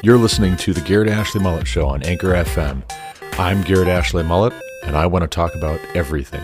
You're listening to the Garrett Ashley Mullet Show on Anchor FM. I'm Garrett Ashley Mullet, and I want to talk about everything.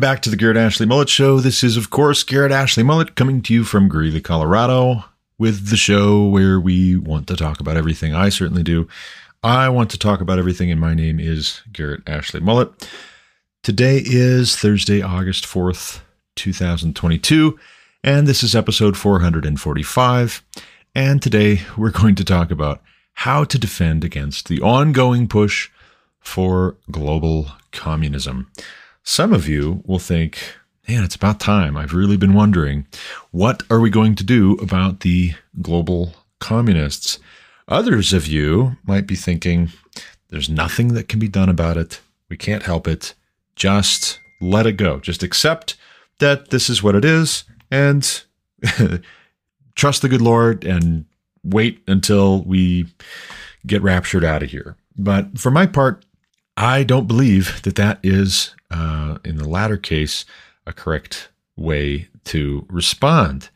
Welcome back to the Garrett Ashley Mullet Show. This is, of course, Garrett Ashley Mullet coming to you from Greeley, Colorado, with the show where we want to talk about everything. I certainly do. I want to talk about everything, and my name is Garrett Ashley Mullet. Today is Thursday, August 4th, 2022, and this is episode 445. And today we're going to talk about how to defend against the ongoing push for global communism. Some of you will think, man, it's about time. I've really been wondering, what are we going to do about the global communists? Others of you might be thinking, there's nothing that can be done about it. We can't help it. Just let it go. Just accept that this is what it is and trust the good Lord and wait until we get raptured out of here. But for my part, I don't believe that that is, uh, in the latter case, a correct way to respond.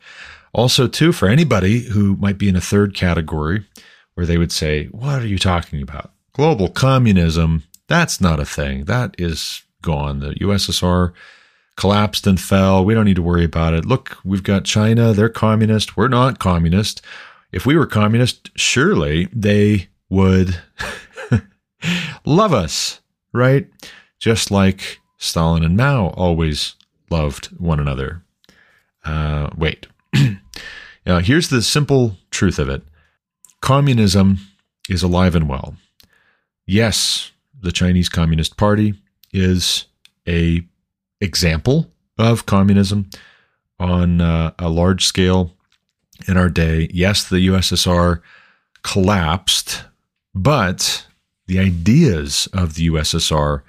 Also, too, for anybody who might be in a third category where they would say, What are you talking about? Global communism, that's not a thing. That is gone. The USSR collapsed and fell. We don't need to worry about it. Look, we've got China. They're communist. We're not communist. If we were communist, surely they would love us, right? Just like Stalin and Mao always loved one another. Uh, wait. now, here's the simple truth of it communism is alive and well. Yes, the Chinese Communist Party is a example of communism on uh, a large scale in our day. Yes, the USSR collapsed, but the ideas of the USSR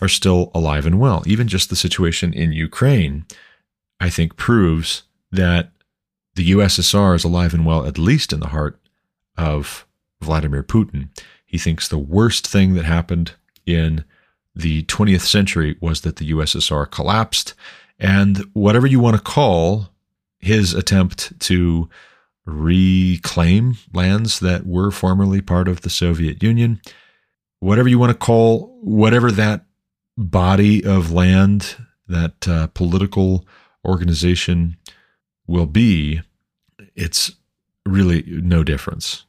are still alive and well. Even just the situation in Ukraine, I think, proves that the USSR is alive and well, at least in the heart of Vladimir Putin. He thinks the worst thing that happened in the 20th century was that the USSR collapsed. And whatever you want to call his attempt to reclaim lands that were formerly part of the Soviet Union, whatever you want to call whatever that body of land, that uh, political organization will be, it's really no difference.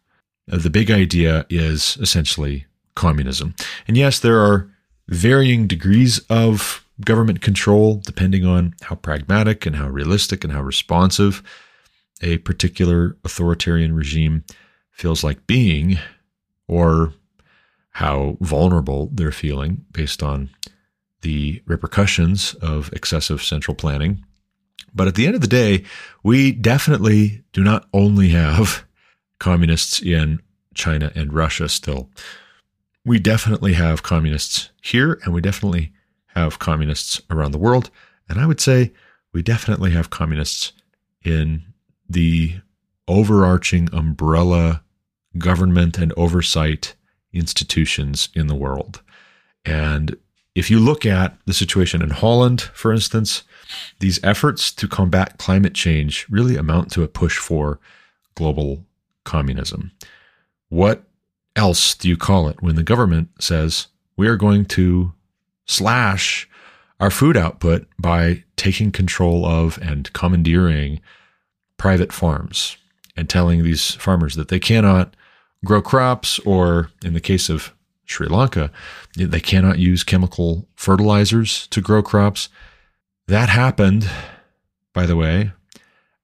Uh, the big idea is essentially communism. And yes, there are varying degrees of government control depending on how pragmatic and how realistic and how responsive a particular authoritarian regime feels like being, or how vulnerable they're feeling based on the repercussions of excessive central planning. But at the end of the day, we definitely do not only have communists in China and Russia still. We definitely have communists here, and we definitely have communists around the world. And I would say we definitely have communists in the overarching umbrella government and oversight institutions in the world. And if you look at the situation in Holland, for instance, these efforts to combat climate change really amount to a push for global communism. What else do you call it when the government says we are going to slash our food output by taking control of and commandeering private farms and telling these farmers that they cannot grow crops or in the case of Sri Lanka, they cannot use chemical fertilizers to grow crops. That happened, by the way,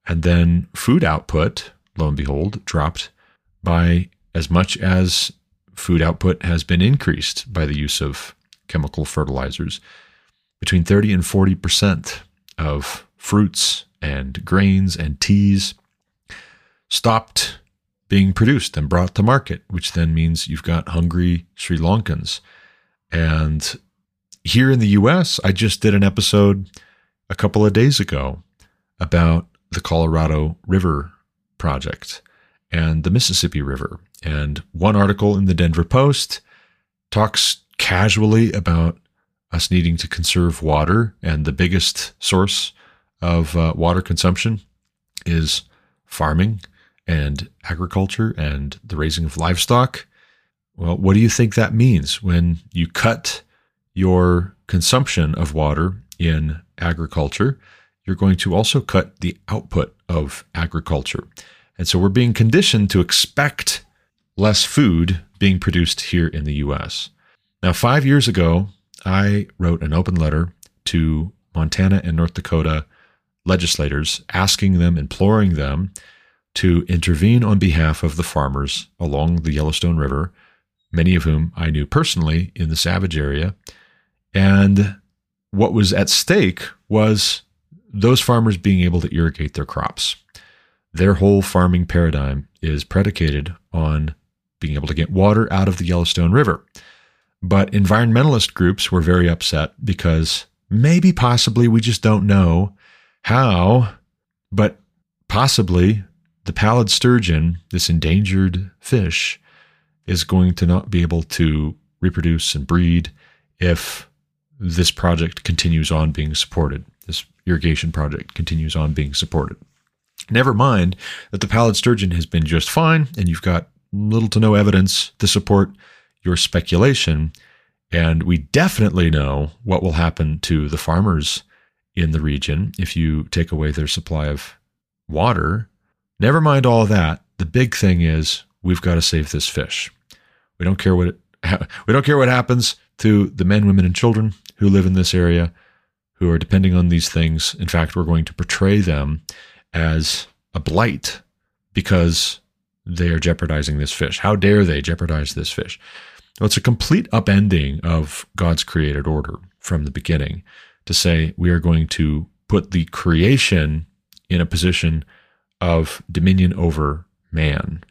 and then food output, lo and behold, dropped by as much as food output has been increased by the use of chemical fertilizers. Between 30 and 40% of fruits and grains and teas stopped being produced and brought to market, which then means you've got hungry Sri Lankans. And here in the US, I just did an episode a couple of days ago about the Colorado River Project and the Mississippi River. And one article in the Denver Post talks casually about us needing to conserve water, and the biggest source of uh, water consumption is farming and agriculture and the raising of livestock. Well, what do you think that means when you cut your consumption of water in agriculture? You're going to also cut the output of agriculture. And so we're being conditioned to expect less food being produced here in the US. Now, five years ago, I wrote an open letter to Montana and North Dakota legislators asking them, imploring them to intervene on behalf of the farmers along the Yellowstone River, many of whom I knew personally in the Savage area. And what was at stake was those farmers being able to irrigate their crops. Their whole farming paradigm is predicated on being able to get water out of the Yellowstone River. But environmentalist groups were very upset because maybe, possibly, we just don't know how, but possibly the pallid sturgeon, this endangered fish, is going to not be able to reproduce and breed if this project continues on being supported. This irrigation project continues on being supported. Never mind that the pallid sturgeon has been just fine and you've got little to no evidence to support your speculation. And we definitely know what will happen to the farmers in the region if you take away their supply of water. Never mind all that. The big thing is we've got to save this fish. We don't care what it, we don't care what happens to the men, women, and children who live in this area who are depending on these things. In fact, we're going to portray them as a blight because they are jeopardizing this fish. How dare they jeopardize this fish? Well, it's a complete upending of God's created order from the beginning to say we are going to put the creation in a position of dominion over man.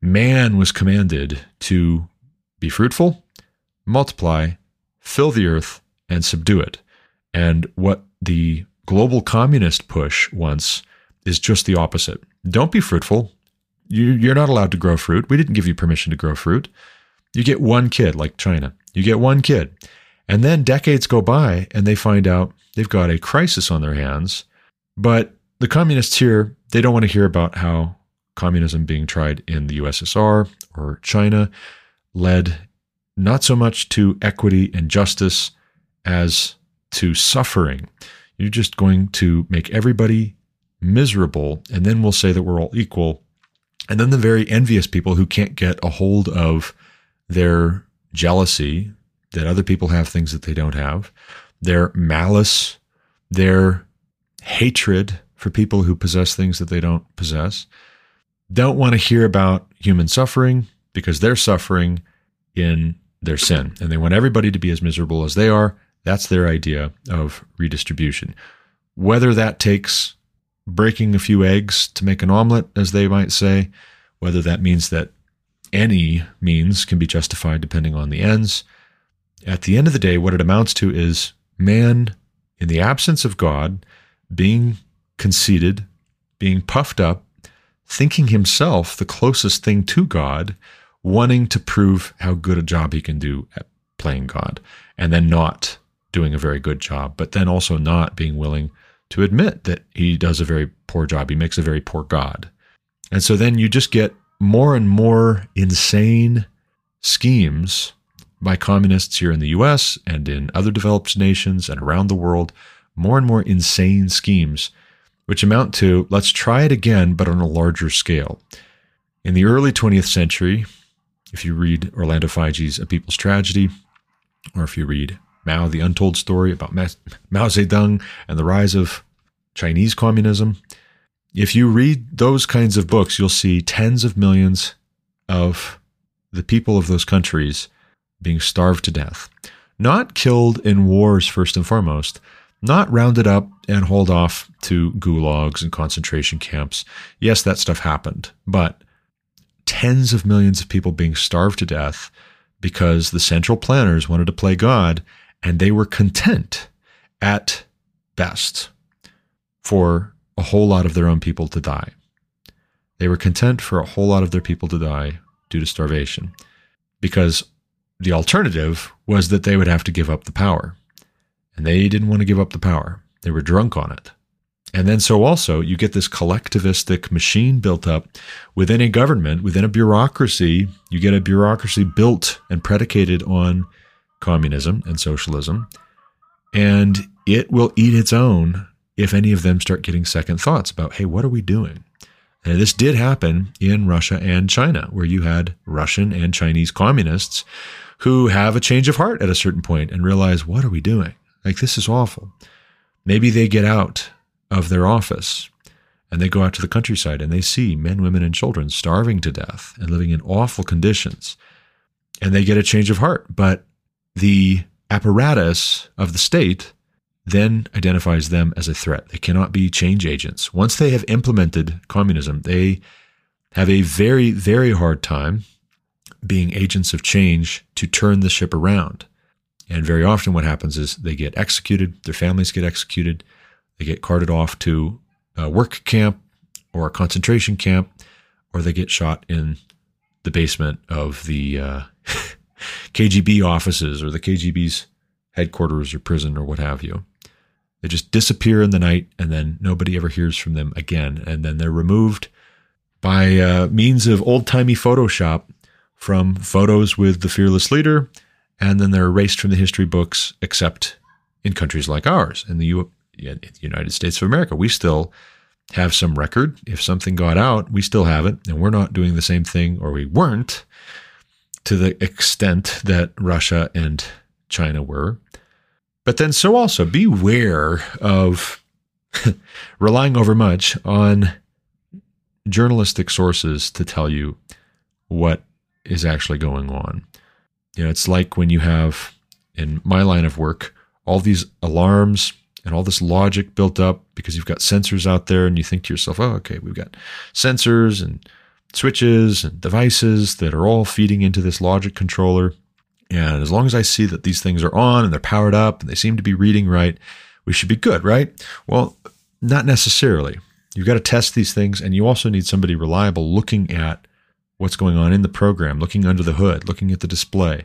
Man was commanded to be fruitful, multiply, fill the earth, and subdue it. And what the global communist push wants is just the opposite. Don't be fruitful. You, are not allowed to grow fruit. We didn't give you permission to grow fruit. You get one kid, like China. You get one kid. And then decades go by and they find out they've got a crisis on their hands. But the communists here, they don't want to hear about how communism being tried in the USSR or China led not so much to equity and justice as to suffering. You're just going to make everybody miserable, and then we'll say that we're all equal. And then the very envious people who can't get a hold of their jealousy that other people have things that they don't have, their malice, their hatred for people who possess things that they don't possess, don't want to hear about human suffering because they're suffering in their sin. And they want everybody to be as miserable as they are. That's their idea of redistribution. Whether that takes breaking a few eggs to make an omelet, as they might say, whether that means that any means can be justified depending on the ends. At the end of the day, what it amounts to is man, in the absence of God, being conceited, being puffed up, thinking himself the closest thing to God, wanting to prove how good a job he can do at playing God, and then not doing a very good job, but then also not being willing to admit that he does a very poor job. He makes a very poor God. And so then you just get more and more insane schemes by communists here in the US and in other developed nations and around the world, more and more insane schemes, which amount to let's try it again, but on a larger scale. In the early 20th century, if you read Orlando Figes' A People's Tragedy, or if you read Mao, the Untold Story about Mao Zedong and the rise of Chinese communism. If you read those kinds of books, you'll see tens of millions of the people of those countries being starved to death. Not killed in wars, first and foremost, not rounded up and hauled off to gulags and concentration camps. Yes, that stuff happened, but tens of millions of people being starved to death because the central planners wanted to play God and they were content at best for a whole lot of their own people to die. They were content for a whole lot of their people to die due to starvation because the alternative was that they would have to give up the power. And they didn't want to give up the power. They were drunk on it. And then, so also, you get this collectivistic machine built up within a government, within a bureaucracy. You get a bureaucracy built and predicated on communism and socialism. And it will eat its own if any of them start getting second thoughts about, hey, what are we doing? And this did happen in Russia and China, where you had Russian and Chinese communists who have a change of heart at a certain point and realize, what are we doing? Like, this is awful. Maybe they get out of their office and they go out to the countryside and they see men, women, and children starving to death and living in awful conditions. And they get a change of heart. But the apparatus of the state then identifies them as a threat. They cannot be change agents. Once they have implemented communism, they have a very, very hard time being agents of change to turn the ship around. And very often, what happens is they get executed, their families get executed, they get carted off to a work camp or a concentration camp, or they get shot in the basement of the uh, KGB offices or the KGB's headquarters or prison or what have you. They just disappear in the night and then nobody ever hears from them again. And then they're removed by uh, means of old timey Photoshop from photos with the fearless leader. And then they're erased from the history books, except in countries like ours, in the U- United States of America. We still have some record. If something got out, we still have it. And we're not doing the same thing, or we weren't to the extent that Russia and China were. But then, so also beware of relying overmuch on journalistic sources to tell you what is actually going on. You know, it's like when you have, in my line of work, all these alarms and all this logic built up because you've got sensors out there and you think to yourself, oh, okay, we've got sensors and switches and devices that are all feeding into this logic controller. And as long as I see that these things are on and they're powered up and they seem to be reading right, we should be good, right? Well, not necessarily. You've got to test these things, and you also need somebody reliable looking at what's going on in the program, looking under the hood, looking at the display.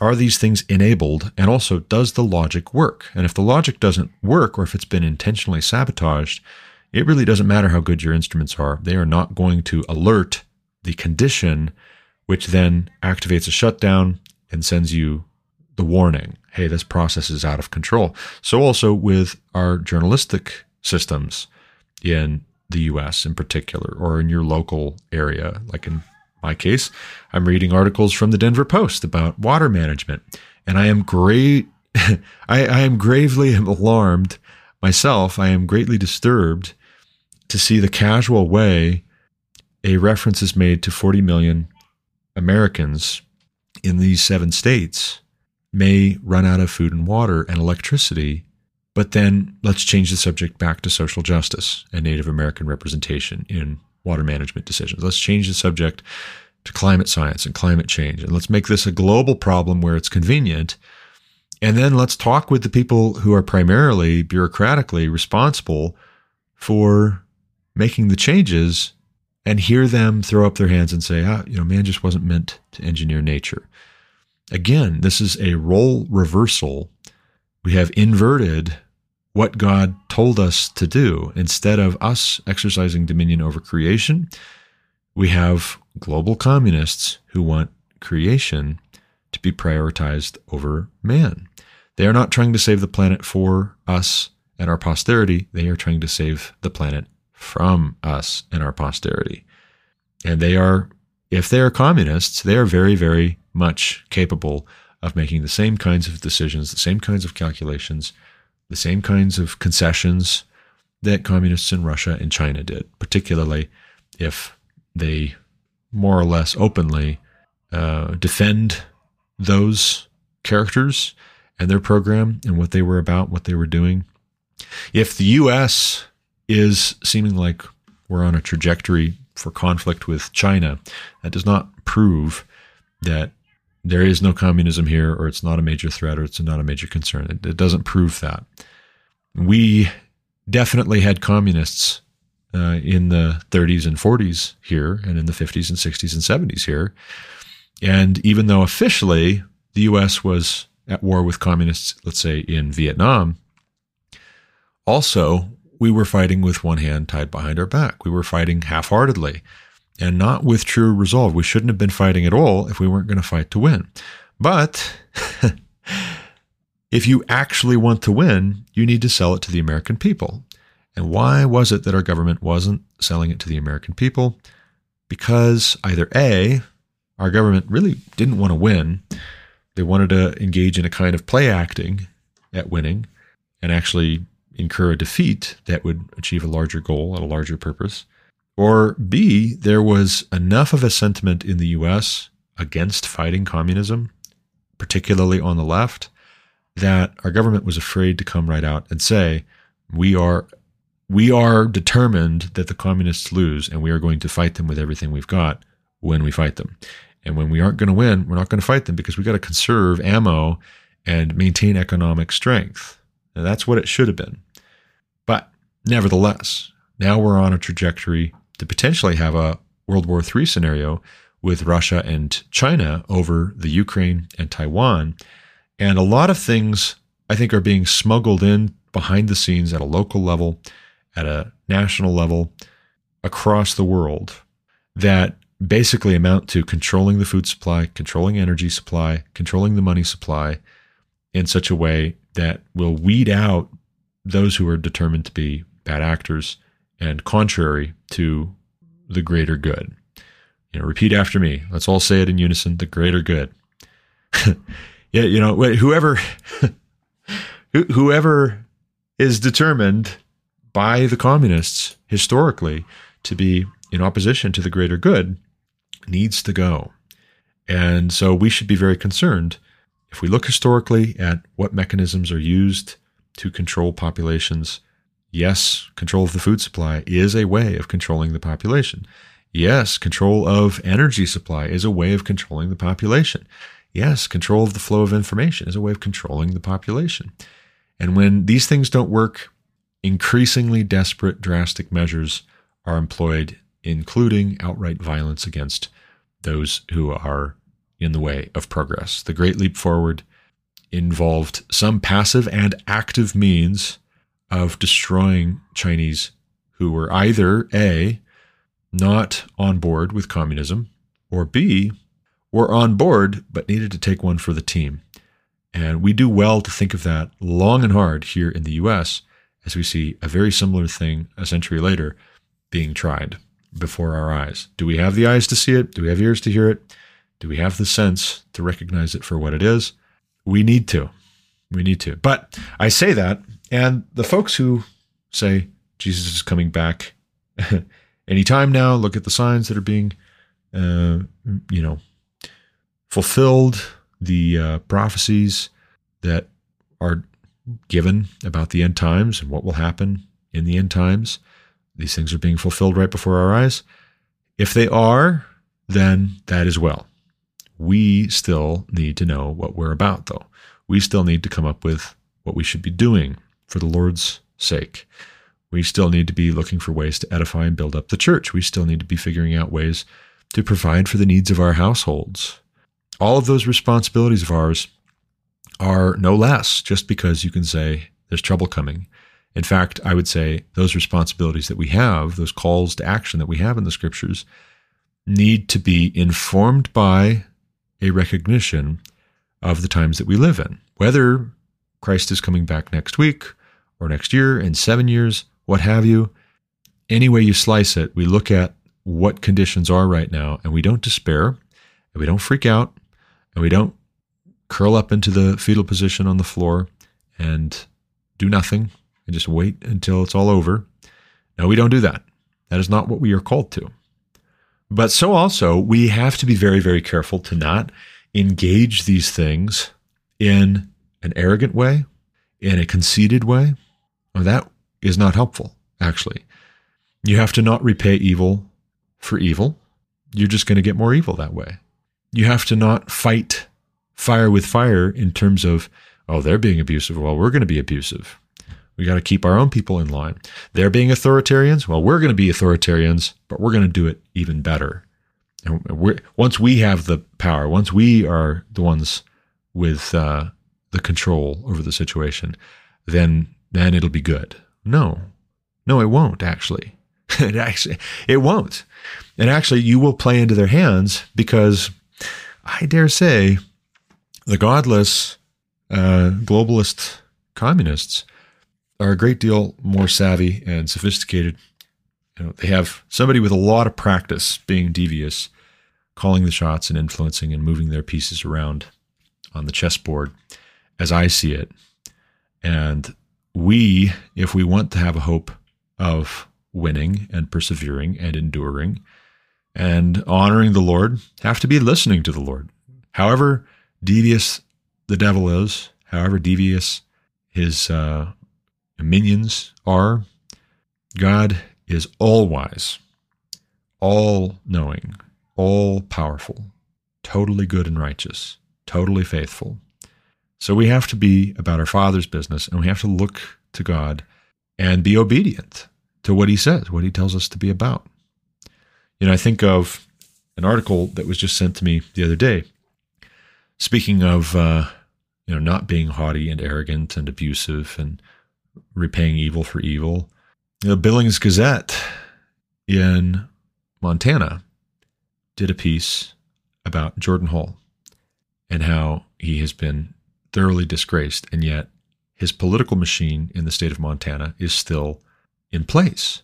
Are these things enabled? And also, does the logic work? And if the logic doesn't work, or if it's been intentionally sabotaged, it really doesn't matter how good your instruments are. They are not going to alert the condition, which then activates a shutdown and sends you the warning hey, this process is out of control. So, also with our journalistic systems in the US in particular, or in your local area, like in my case, I'm reading articles from the Denver Post about water management, and I am great. I, I am gravely alarmed myself. I am greatly disturbed to see the casual way a reference is made to 40 million Americans in these seven states may run out of food and water and electricity. But then let's change the subject back to social justice and Native American representation in water management decisions. Let's change the subject to climate science and climate change. And let's make this a global problem where it's convenient. And then let's talk with the people who are primarily bureaucratically responsible for making the changes and hear them throw up their hands and say, ah, you know, man just wasn't meant to engineer nature. Again, this is a role reversal. We have inverted what God told us to do. Instead of us exercising dominion over creation, we have global communists who want creation to be prioritized over man. They are not trying to save the planet for us and our posterity. They are trying to save the planet from us and our posterity. And they are, if they are communists, they are very, very much capable of making the same kinds of decisions, the same kinds of calculations, the same kinds of concessions that communists in Russia and China did, particularly if they more or less openly uh, defend those characters and their program and what they were about, what they were doing. If the U.S. is seeming like we're on a trajectory for conflict with China, that does not prove that there is no communism here or it's not a major threat or it's not a major concern. It, it doesn't prove that. We definitely had communists uh, in the 30s and 40s here and in the 50s and 60s and 70s here. And even though officially the US was at war with communists, let's say in Vietnam, also we were fighting with one hand tied behind our back. We were fighting half heartedly and not with true resolve. We shouldn't have been fighting at all if we weren't going to fight to win. But if you actually want to win, you need to sell it to the American people. And why was it that our government wasn't selling it to the American people? Because either A, our government really didn't want to win. They wanted to engage in a kind of play acting at winning and actually incur a defeat that would achieve a larger goal and a larger purpose. Or B, there was enough of a sentiment in the US against fighting communism, particularly on the left, that our government was afraid to come right out and say, we are we are determined that the communists lose and we are going to fight them with everything we've got when we fight them. And when we aren't going to win, we're not going to fight them because we got to conserve ammo and maintain economic strength. That's what it should have been. But nevertheless, now we're on a trajectory to potentially have a World War III scenario with Russia and China over the Ukraine and Taiwan. And a lot of things I think are being smuggled in behind the scenes at a local level, at a national level, across the world that basically amount to controlling the food supply, controlling energy supply, controlling the money supply in such a way that will weed out those who are determined to be bad actors and contrary to the greater good. You know, repeat after me. Let's all say it in unison: the greater good. yeah, you know, whoever, whoever is determined by the communists historically to be in opposition to the greater good needs to go. And so we should be very concerned if we look historically at what mechanisms are used to control populations Yes, control of the food supply is a way of controlling the population. Yes, control of energy supply is a way of controlling the population. Yes, control of the flow of information is a way of controlling the population. And when these things don't work, increasingly desperate, drastic measures are employed, including outright violence against those who are in the way of progress. The Great Leap Forward involved some passive and active means of destroying Chinese who were either A, not on board with communism, or B, were on board but needed to take one for the team. And we do well to think of that long and hard here in the US as we see a very similar thing a century later being tried before our eyes. Do we have the eyes to see it? Do we have ears to hear it? Do we have the sense to recognize it for what it is? We need to. We need to. But I say that and the folks who say Jesus is coming back anytime now, look at the signs that are being, uh, you know, fulfilled, the uh, prophecies that are given about the end times and what will happen in the end times. These things are being fulfilled right before our eyes. If they are, then that is well. We still need to know what we're about, though. We still need to come up with what we should be doing for the Lord's sake. We still need to be looking for ways to edify and build up the church. We still need to be figuring out ways to provide for the needs of our households. All of those responsibilities of ours are no less just because you can say there's trouble coming. In fact, I would say those responsibilities that we have, those calls to action that we have in the scriptures, need to be informed by a recognition of the times that we live in. Whether Christ is coming back next week or next year, in seven years, what have you. Any way you slice it, we look at what conditions are right now and we don't despair and we don't freak out and we don't curl up into the fetal position on the floor and do nothing and just wait until it's all over. No, we don't do that. That is not what we are called to. But so also, we have to be very, very careful to not engage these things in an arrogant way, in a conceited way. Well, that is not helpful, actually. You have to not repay evil for evil. You're just going to get more evil that way. You have to not fight fire with fire in terms of, oh, they're being abusive. Well, we're going to be abusive. We got to keep our own people in line. They're being authoritarians. Well, we're going to be authoritarians, but we're going to do it even better. And once we have the power, once we are the ones with uh, the control over the situation, then then it'll be good. No, no, it won't. Actually, it actually it won't. And actually, you will play into their hands because I dare say the godless uh, globalist communists are a great deal more savvy and sophisticated. You know, they have somebody with a lot of practice being devious, calling the shots and influencing and moving their pieces around on the chessboard, as I see it. And we, if we want to have a hope of winning and persevering and enduring and honoring the Lord, have to be listening to the Lord. However devious the devil is, however devious his uh, minions are, God is all wise, all knowing, all powerful, totally good and righteous, totally faithful. So we have to be about our Father's business and we have to look to God and be obedient to what He says, what He tells us to be about. You know, I think of an article that was just sent to me the other day. Speaking of, uh, you know, not being haughty and arrogant and abusive and repaying evil for evil. The Billings Gazette in Montana did a piece about Jordan Hall and how he has been thoroughly disgraced, and yet his political machine in the state of Montana is still in place.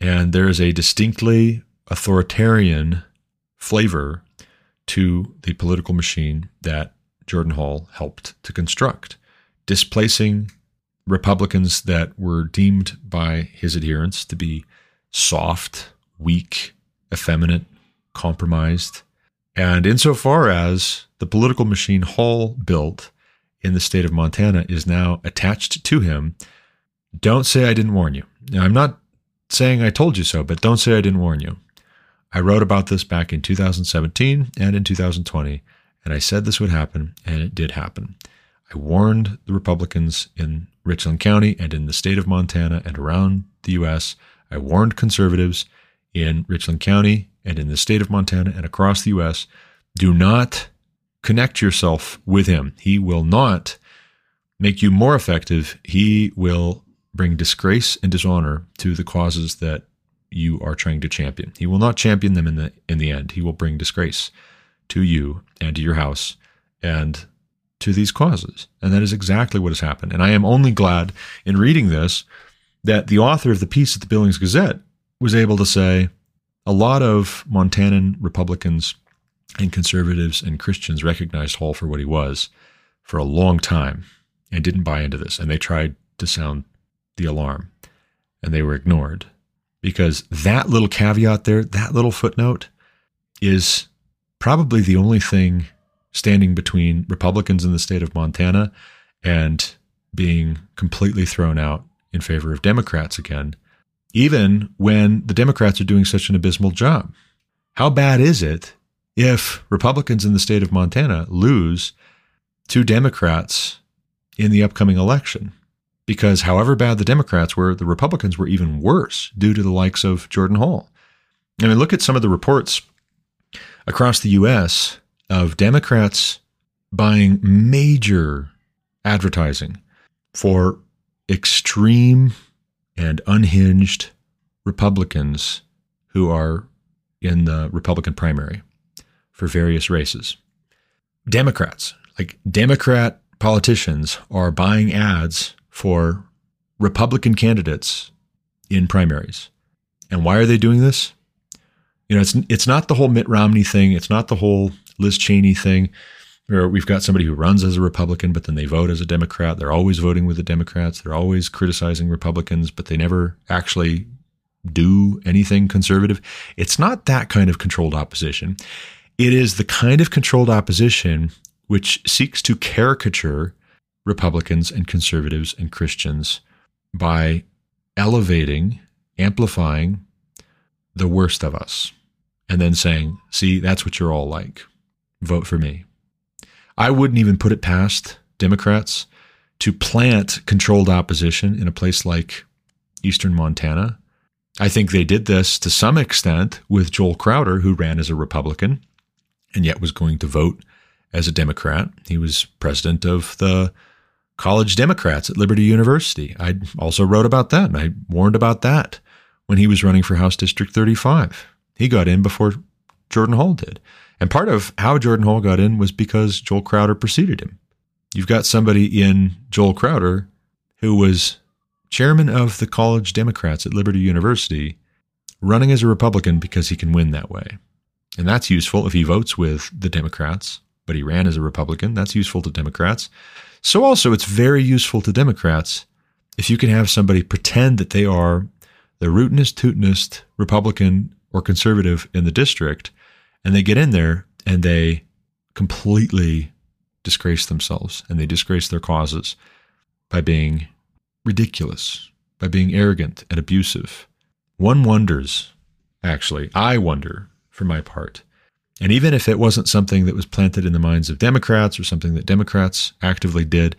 And there is a distinctly authoritarian flavor to the political machine that Jordan Hall helped to construct, displacing Republicans that were deemed by his adherents to be soft, weak, effeminate, compromised. And insofar as the political machine Hall built in the state of Montana is now attached to him, don't say I didn't warn you. Now, I'm not saying I told you so, but don't say I didn't warn you. I wrote about this back in 2017 and in 2020, and I said this would happen, and it did happen. I warned the Republicans in Richland County and in the state of Montana and around the U.S. I warned conservatives in Richland County and in the state of Montana and across the U.S. do not connect yourself with him. He will not make you more effective. He will bring disgrace and dishonor to the causes that you are trying to champion. He will not champion them in the in the end. He will bring disgrace to you and to your house and to these causes. And that is exactly what has happened. And I am only glad in reading this that the author of the piece at the Billings Gazette was able to say a lot of Montanan Republicans and conservatives and Christians recognized Hall for what he was for a long time and didn't buy into this. And they tried to sound the alarm and they were ignored because that little caveat there, that little footnote is probably the only thing standing between Republicans in the state of Montana and being completely thrown out in favor of Democrats again, even when the Democrats are doing such an abysmal job. How bad is it if Republicans in the state of Montana lose to Democrats in the upcoming election? Because however bad the Democrats were, the Republicans were even worse due to the likes of Jordan Hall. I mean, look at some of the reports across the U.S of Democrats buying major advertising for extreme and unhinged Republicans who are in the Republican primary for various races. Democrats, like Democrat politicians, are buying ads for Republican candidates in primaries. And why are they doing this? You know, it's it's not the whole Mitt Romney thing. It's not the whole Liz Cheney thing, where we've got somebody who runs as a Republican, but then they vote as a Democrat. They're always voting with the Democrats. They're always criticizing Republicans, but they never actually do anything conservative. It's not that kind of controlled opposition. It is the kind of controlled opposition which seeks to caricature Republicans and conservatives and Christians by elevating, amplifying the worst of us, and then saying, see, that's what you're all like. Vote for me. I wouldn't even put it past Democrats to plant controlled opposition in a place like eastern Montana. I think they did this to some extent with Joel Krautter, who ran as a Republican and yet was going to vote as a Democrat. He was president of the College Democrats at Liberty University. I also wrote about that and I warned about that when he was running for House District 35. He got in before Jordan Hall did. And part of how Jordan Hall got in was because Joel Krautter preceded him. You've got somebody in Joel Krautter who was chairman of the College Democrats at Liberty University running as a Republican because he can win that way. And that's useful if he votes with the Democrats, but he ran as a Republican. That's useful to Democrats. So also it's very useful to Democrats if you can have somebody pretend that they are the rootinest, tootinest Republican or conservative in the district, and they get in there and they completely disgrace themselves and they disgrace their causes by being ridiculous, by being arrogant and abusive. One wonders, actually, I wonder for my part. And even if it wasn't something that was planted in the minds of Democrats or something that Democrats actively did,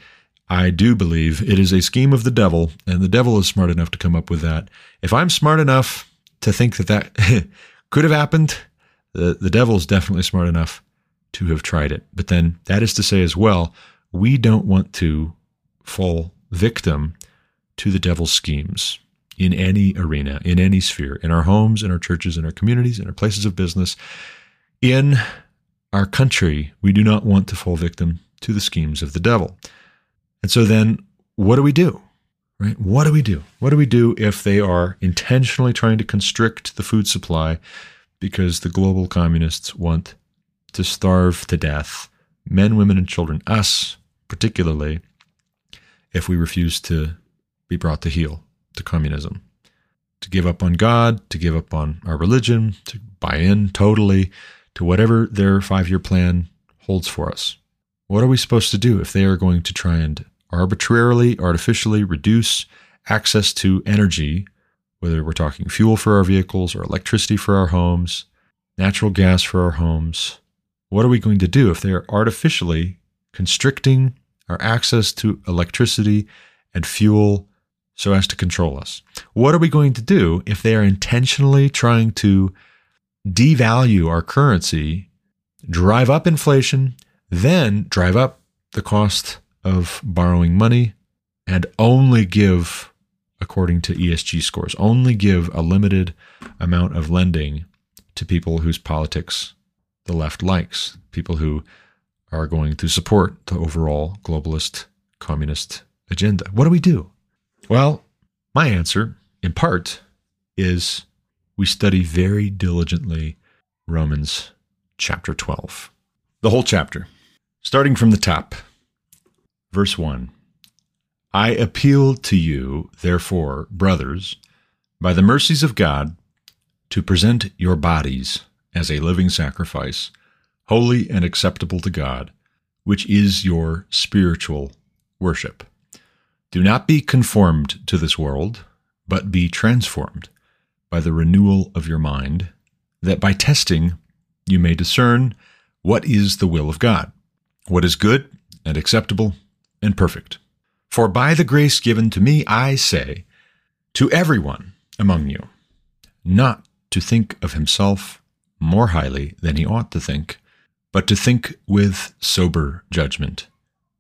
I do believe it is a scheme of the devil, and the devil is smart enough to come up with that. If I'm smart enough to think that that could have happened, the, the devil is definitely smart enough to have tried it. But then that is to say as well, we don't want to fall victim to the devil's schemes in any arena, in any sphere, in our homes, in our churches, in our communities, in our places of business, in our country. We do not want to fall victim to the schemes of the devil. And so then what do we do? Right? What do we do? What do we do if they are intentionally trying to constrict the food supply because the global communists want to starve to death men, women, and children, us particularly, if we refuse to be brought to heel to communism, to give up on God, to give up on our religion, to buy in totally to whatever their five year plan holds for us. What are we supposed to do if they are going to try and arbitrarily, artificially reduce access to energy, whether we're talking fuel for our vehicles or electricity for our homes, natural gas for our homes? What are we going to do if they are artificially constricting our access to electricity and fuel so as to control us? What are we going to do if they are intentionally trying to devalue our currency, drive up inflation, then drive up the cost of borrowing money, and only give, according to ESG scores, only give a limited amount of lending to people whose politics the left likes, people who are going to support the overall globalist communist agenda. What do we do? Well, my answer, in part, is we study very diligently Romans chapter 12. The whole chapter, starting from the top. Verse 1 I appeal to you, therefore, brothers, by the mercies of God, to present your bodies as a living sacrifice, holy and acceptable to God, which is your spiritual worship. Do not be conformed to this world, but be transformed by the renewal of your mind, that by testing you may discern what is the will of God, what is good and acceptable and perfect. For by the grace given to me, I say to everyone among you, not to think of himself more highly than he ought to think, but to think with sober judgment,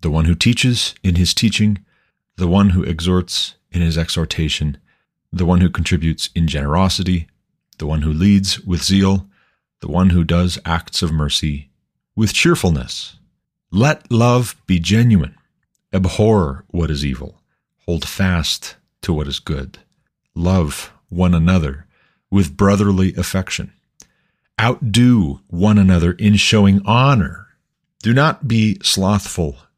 The one who teaches, in his teaching. The one who exhorts, in his exhortation the one who contributes in generosity, the one who leads with zeal, the one who does acts of mercy with cheerfulness. Let love be genuine. Abhor what is evil. Hold fast to what is good. Love one another with brotherly affection. Outdo one another in showing honor. Do not be slothful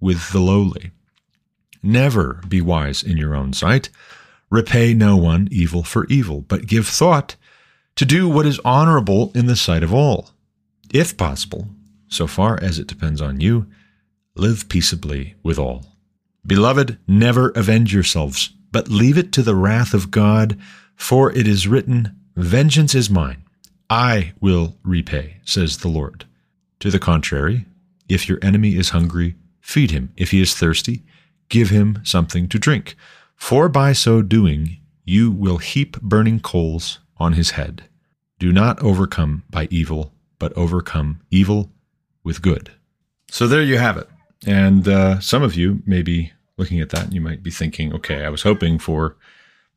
with the lowly. Never be wise in your own sight. Repay no one evil for evil, but give thought to do what is honorable in the sight of all. If possible, so far as it depends on you, live peaceably with all. Beloved, never avenge yourselves, but leave it to the wrath of God, for it is written, Vengeance is mine. I will repay, says the Lord. To the contrary, if your enemy is hungry, feed him. If he is thirsty, give him something to drink. For by so doing, you will heap burning coals on his head. Do not overcome by evil, but overcome evil with good. So there you have it. And uh, some of you may be looking at that and you might be thinking, okay, I was hoping for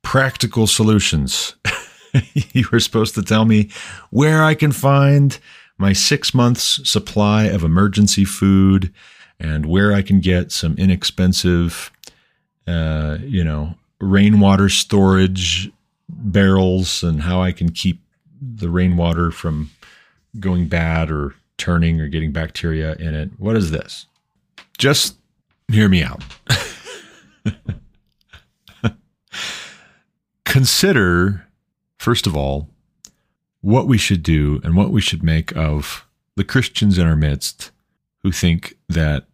practical solutions. you were supposed to tell me where I can find my six months supply of emergency food and where I can get some inexpensive, uh, you know, rainwater storage barrels and how I can keep the rainwater from going bad or turning or getting bacteria in it. What is this? Just hear me out. Consider, first of all, what we should do and what we should make of the Christians in our midst who think that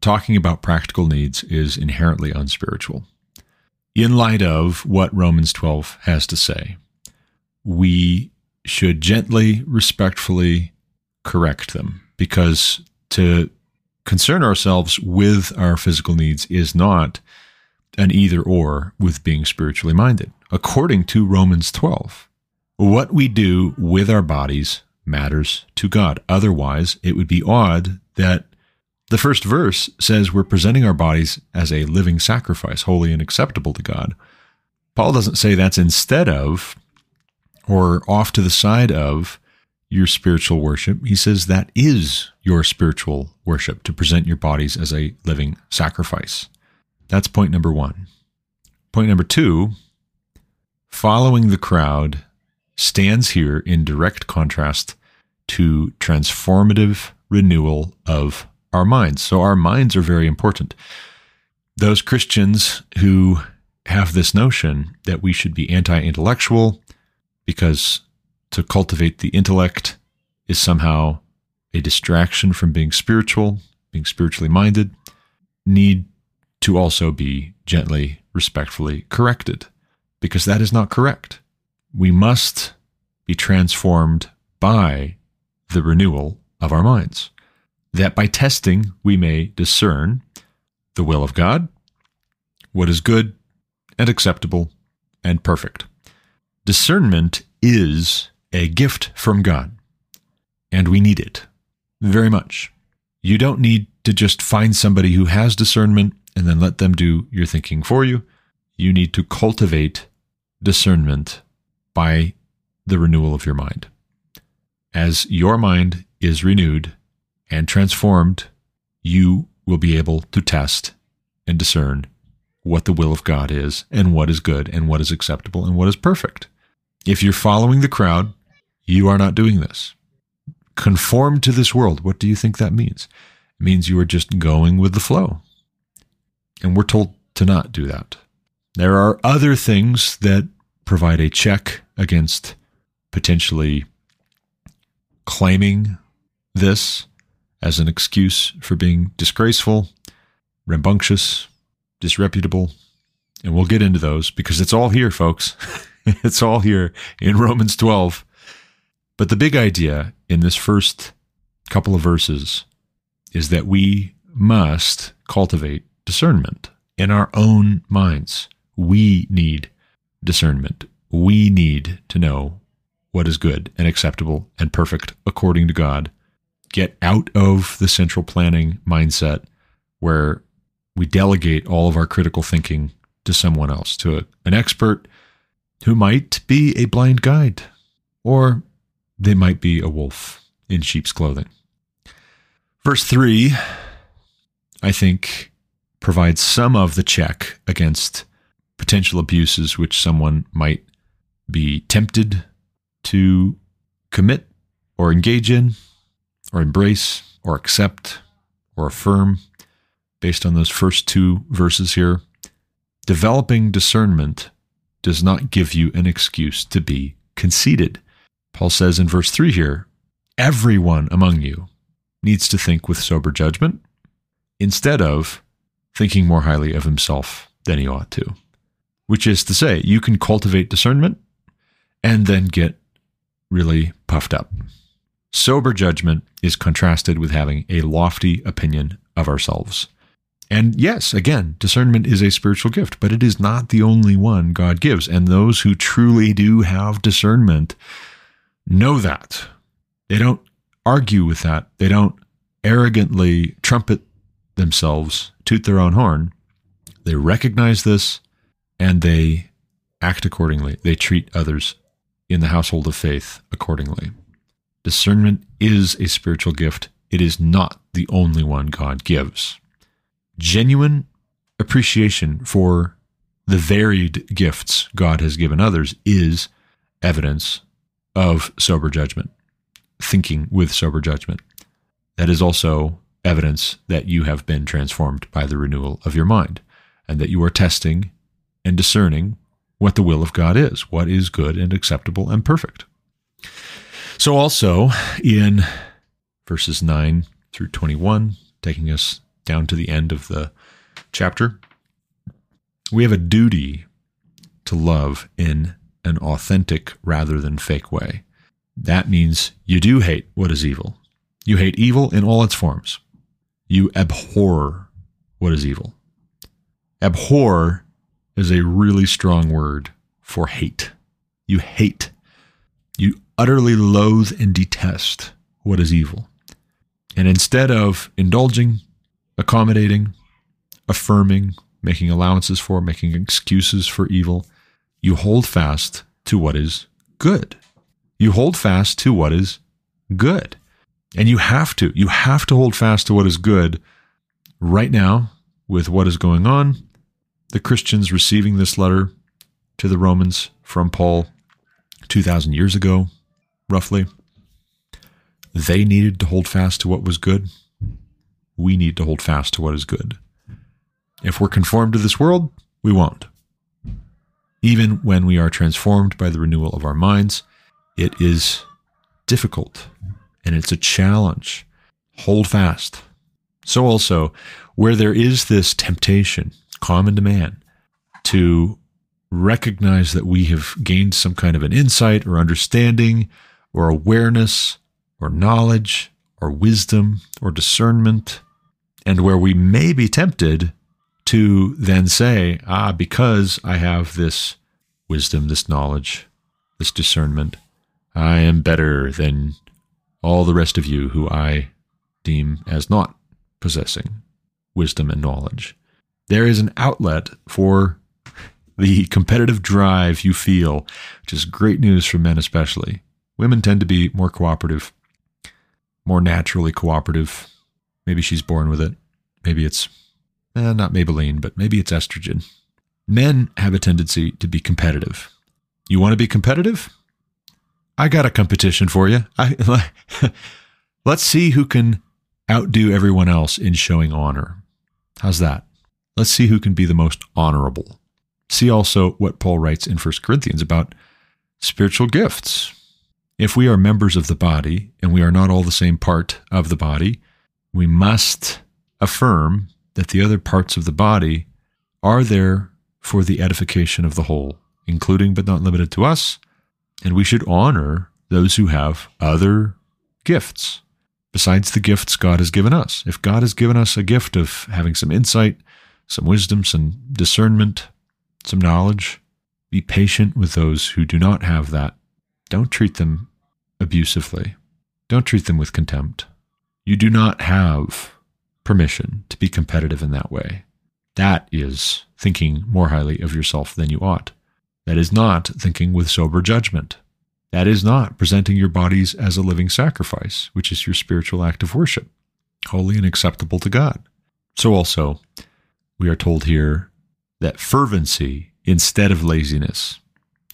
talking about practical needs is inherently unspiritual. In light of what Romans 12 has to say, we should gently, respectfully correct them because to concern ourselves with our physical needs is not an either or with being spiritually minded. According to Romans 12, what we do with our bodies matters to God. Otherwise, it would be odd that the first verse says we're presenting our bodies as a living sacrifice, holy and acceptable to God. Paul doesn't say that's instead of or off to the side of your spiritual worship. He says that is your spiritual worship to present your bodies as a living sacrifice. That's point number one. Point number two following the crowd stands here in direct contrast to transformative renewal of our minds. So, our minds are very important. Those Christians who have this notion that we should be anti intellectual, because to cultivate the intellect is somehow a distraction from being spiritual, being spiritually minded, need to also be gently, respectfully corrected, because that is not correct. We must be transformed by the renewal of our minds, that by testing we may discern the will of God, what is good and acceptable and perfect. Discernment is a gift from God, and we need it very much. You don't need to just find somebody who has discernment and then let them do your thinking for you. You need to cultivate discernment by the renewal of your mind. As your mind is renewed and transformed, you will be able to test and discern what the will of God is and what is good and what is acceptable and what is perfect. If you're following the crowd, you are not doing this. Conform to this world. What do you think that means? It means you are just going with the flow. And we're told to not do that. There are other things that provide a check against potentially claiming this as an excuse for being disgraceful, rambunctious, disreputable. And we'll get into those because it's all here, folks. it's all here in Romans 12. But the big idea in this first couple of verses is that we must cultivate discernment in our own minds. We need discernment. We need to know what is good and acceptable and perfect according to God. Get out of the central planning mindset where we delegate all of our critical thinking to someone else, to a, an expert who might be a blind guide, or they might be a wolf in sheep's clothing. Verse 3, I think, provides some of the check against potential abuses which someone might be tempted to commit or engage in or embrace or accept or affirm based on those first two verses here. Developing discernment does not give you an excuse to be conceited. Paul says in verse 3 here everyone among you needs to think with sober judgment instead of thinking more highly of himself than he ought to. Which is to say, you can cultivate discernment and then get really puffed up. Sober judgment is contrasted with having a lofty opinion of ourselves. And yes, again, discernment is a spiritual gift, but it is not the only one God gives. And those who truly do have discernment know that. They don't argue with that. They don't arrogantly trumpet themselves, toot their own horn. They recognize this and they act accordingly. They treat others in the household of faith accordingly. Discernment is a spiritual gift. It is not the only one God gives. Genuine appreciation for the varied gifts God has given others is evidence of sober judgment, thinking with sober judgment. That is also evidence that you have been transformed by the renewal of your mind and that you are testing and discerning what the will of God is, what is good and acceptable and perfect. So, also in verses 9 through 21, taking us down to the end of the chapter, we have a duty to love in an authentic rather than fake way. That means you do hate what is evil. You hate evil in all its forms. You abhor what is evil. Abhor is a really strong word for hate. You hate. You utterly loathe and detest what is evil. And instead of indulging, accommodating, affirming, making allowances for, making excuses for evil, you hold fast to what is good. You hold fast to what is good. And you have to. You have to hold fast to what is good right now with what is going on the Christians receiving this letter to the Romans from Paul 2,000 years ago, roughly, they needed to hold fast to what was good. We need to hold fast to what is good. If we're conformed to this world, we won't. Even when we are transformed by the renewal of our minds, it is difficult and it's a challenge. Hold fast. So, also, where there is this temptation common to man to recognize that we have gained some kind of an insight or understanding or awareness or knowledge or wisdom or discernment, and where we may be tempted to then say, ah, because I have this wisdom, this knowledge, this discernment, I am better than all the rest of you who I deem as not possessing wisdom and knowledge there is an outlet for the competitive drive you feel, which is great news for men, especially. Women tend to be more cooperative, more naturally cooperative. Maybe she's born with it. Maybe it's eh, not Maybelline, but maybe it's estrogen. Men have a tendency to be competitive. You want to be competitive? I got a competition for you. I, let's see who can outdo everyone else in showing honor. How's that? Let's see who can be the most honorable. See also what Paul writes in 1 Corinthians about spiritual gifts. If we are members of the body and we are not all the same part of the body, we must affirm that the other parts of the body are there for the edification of the whole, including but not limited to us, and we should honor those who have other gifts besides the gifts God has given us. If God has given us a gift of having some insight, some wisdom, some discernment, some knowledge, be patient with those who do not have that. Don't treat them abusively. Don't treat them with contempt. You do not have permission to be competitive in that way. That is thinking more highly of yourself than you ought. That is not thinking with sober judgment. That is not presenting your bodies as a living sacrifice, which is your spiritual act of worship, holy and acceptable to God. So, also, we are told here that fervency instead of laziness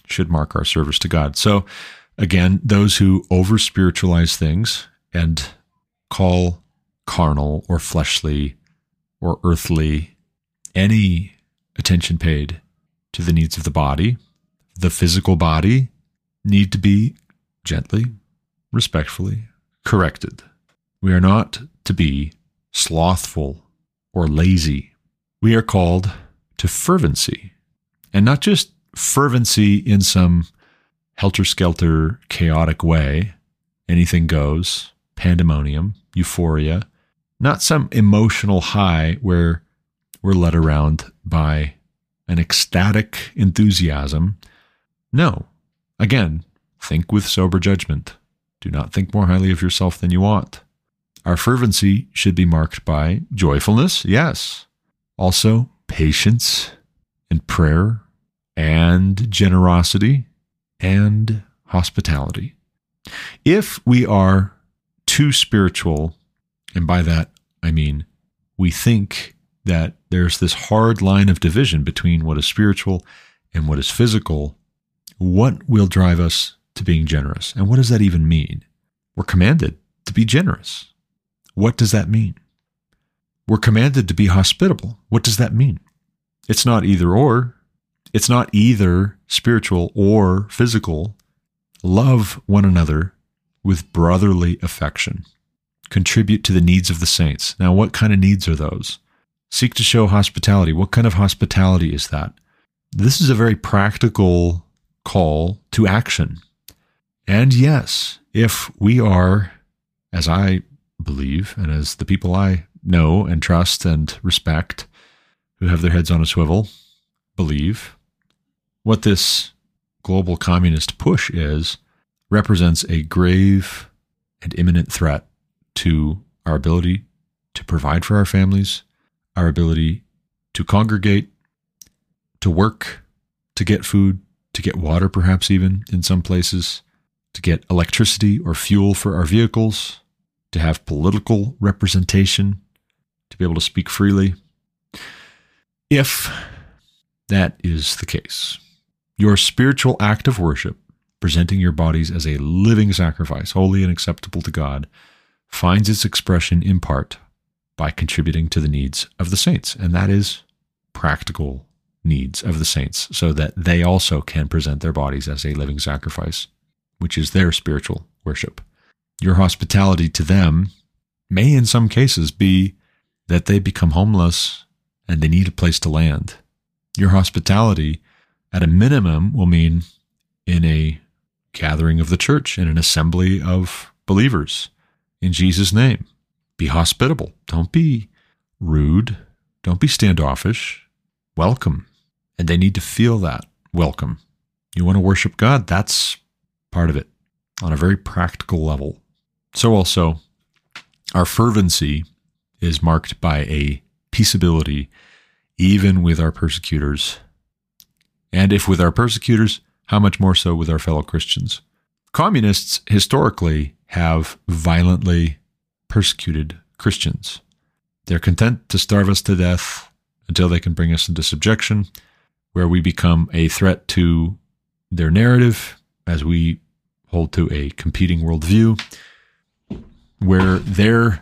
should mark our service to God. So, again, those who over spiritualize things and call carnal or fleshly or earthly any attention paid to the needs of the body, the physical body, need to be gently, respectfully corrected. We are not to be slothful or lazy. We are called to fervency, and not just fervency in some helter skelter, chaotic way, anything goes, pandemonium, euphoria, not some emotional high where we're led around by an ecstatic enthusiasm. No. Again, think with sober judgment. Do not think more highly of yourself than you ought. Our fervency should be marked by joyfulness, yes. Also, patience and prayer and generosity and hospitality. If we are too spiritual, and by that I mean we think that there's this hard line of division between what is spiritual and what is physical, what will drive us to being generous? And what does that even mean? We're commanded to be generous. What does that mean? We're commanded to be hospitable. What does that mean? It's not either or. It's not either spiritual or physical. Love one another with brotherly affection. Contribute to the needs of the saints. Now, what kind of needs are those? Seek to show hospitality. What kind of hospitality is that? This is a very practical call to action. And yes, if we are, as I believe, and as the people I know and trust and respect, who have their heads on a swivel, believe, what this global communist push is represents a grave and imminent threat to our ability to provide for our families, our ability to congregate, to work, to get food, to get water, perhaps even in some places, to get electricity or fuel for our vehicles, to have political representation, to be able to speak freely. If that is the case, your spiritual act of worship, presenting your bodies as a living sacrifice, holy and acceptable to God, finds its expression in part by contributing to the needs of the saints. And that is practical needs of the saints so that they also can present their bodies as a living sacrifice, which is their spiritual worship. Your hospitality to them may, in some cases, be that they become homeless and they need a place to land. Your hospitality, at a minimum, will mean in a gathering of the church, in an assembly of believers, in Jesus' name. Be hospitable. Don't be rude. Don't be standoffish. Welcome. And they need to feel that welcome. You want to worship God? That's part of it on a very practical level. So, also, our fervency is marked by a peaceability, even with our persecutors. And if with our persecutors, how much more so with our fellow Christians? Communists historically have violently persecuted Christians. They're content to starve us to death until they can bring us into subjection, where we become a threat to their narrative as we hold to a competing worldview, where their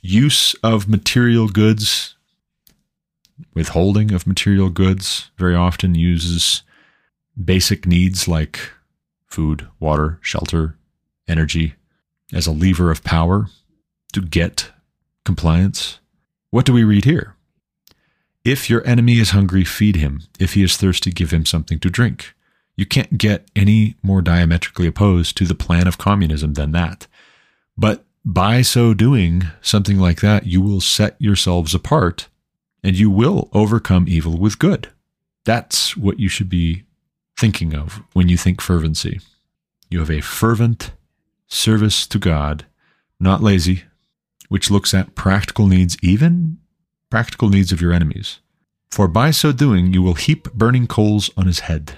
use of material goods, withholding of material goods, very often uses basic needs like food, water, shelter, energy as a lever of power to get compliance. What do we read here? If your enemy is hungry, feed him. If he is thirsty, give him something to drink. You can't get any more diametrically opposed to the plan of communism than that. But by so doing something like that, you will set yourselves apart and you will overcome evil with good. That's what you should be thinking of when you think fervency. You have a fervent service to God, not lazy, which looks at practical needs, even practical needs of your enemies. For by so doing, you will heap burning coals on his head.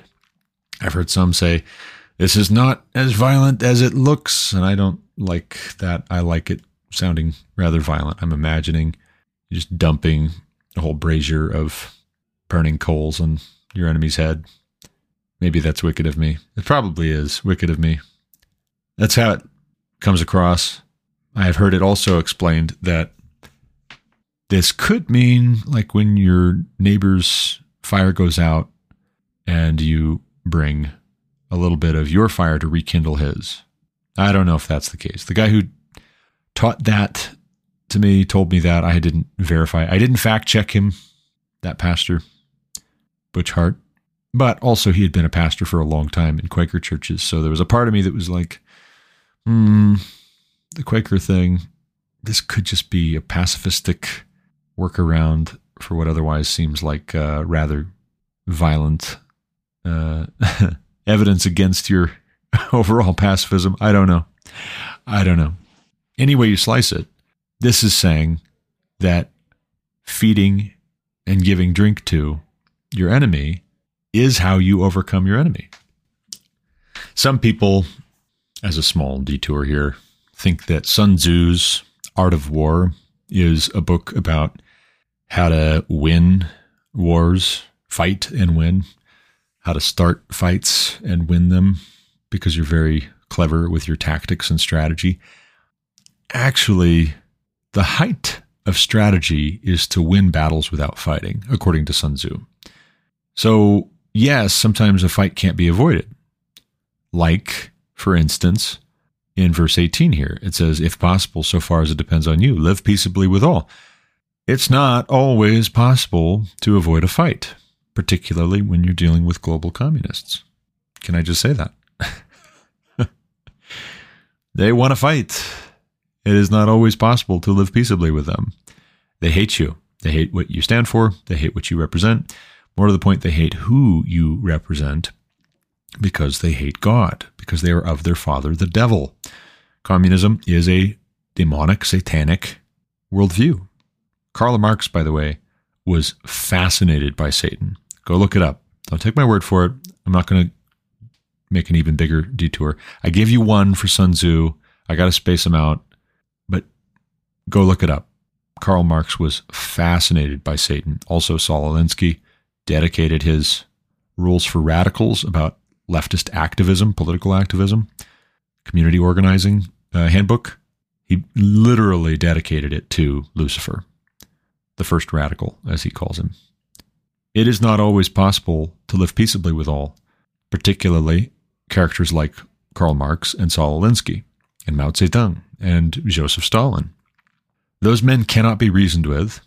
I've heard some say, This is not as violent as it looks, and I don't like that. I like it sounding rather violent. I'm imagining just dumping a whole brazier of burning coals on your enemy's head. Maybe that's wicked of me. It probably is wicked of me. That's how it comes across. I have heard it also explained that this could mean like when your neighbor's fire goes out and you bring a little bit of your fire to rekindle his. I don't know if that's the case. The guy who taught that to me told me that I didn't verify. I didn't fact check him, that pastor, Butch Hart. But also, he had been a pastor for a long time in Quaker churches. So there was a part of me that was like, hmm, the Quaker thing, this could just be a pacifistic workaround for what otherwise seems like uh, rather violent uh, evidence against your overall pacifism. I don't know. I don't know. Any way you slice it, this is saying that feeding and giving drink to your enemy is how you overcome your enemy. Some people, as a small detour here, think that Sun Tzu's Art of War is a book about how to win wars, fight and win, how to start fights and win them because you're very clever with your tactics and strategy. Actually, the height of strategy is to win battles without fighting, according to Sun Tzu. So, yes, sometimes a fight can't be avoided. Like, for instance, in verse 18 here, it says, If possible, so far as it depends on you, live peaceably with all. It's not always possible to avoid a fight, particularly when you're dealing with global communists. Can I just say that? they want to fight. It is not always possible to live peaceably with them. They hate you. They hate what you stand for. They hate what you represent. More to the point, they hate who you represent because they hate God, because they are of their father, the devil. Communism is a demonic, satanic worldview. Karl Marx, by the way, was fascinated by Satan. Go look it up. Don't take my word for it. I'm not going to make an even bigger detour. I give you one for Sun Tzu. I got to space them out, go look it up. Karl Marx was fascinated by Satan. Also, Saul Alinsky dedicated his rules for radicals about leftist activism, political activism, community organizing uh, handbook. He literally dedicated it to Lucifer, the first radical, as he calls him. It is not always possible to live peaceably with all, particularly characters like Karl Marx and Saul Alinsky, and Mao Zedong and Joseph Stalin. Those men cannot be reasoned with,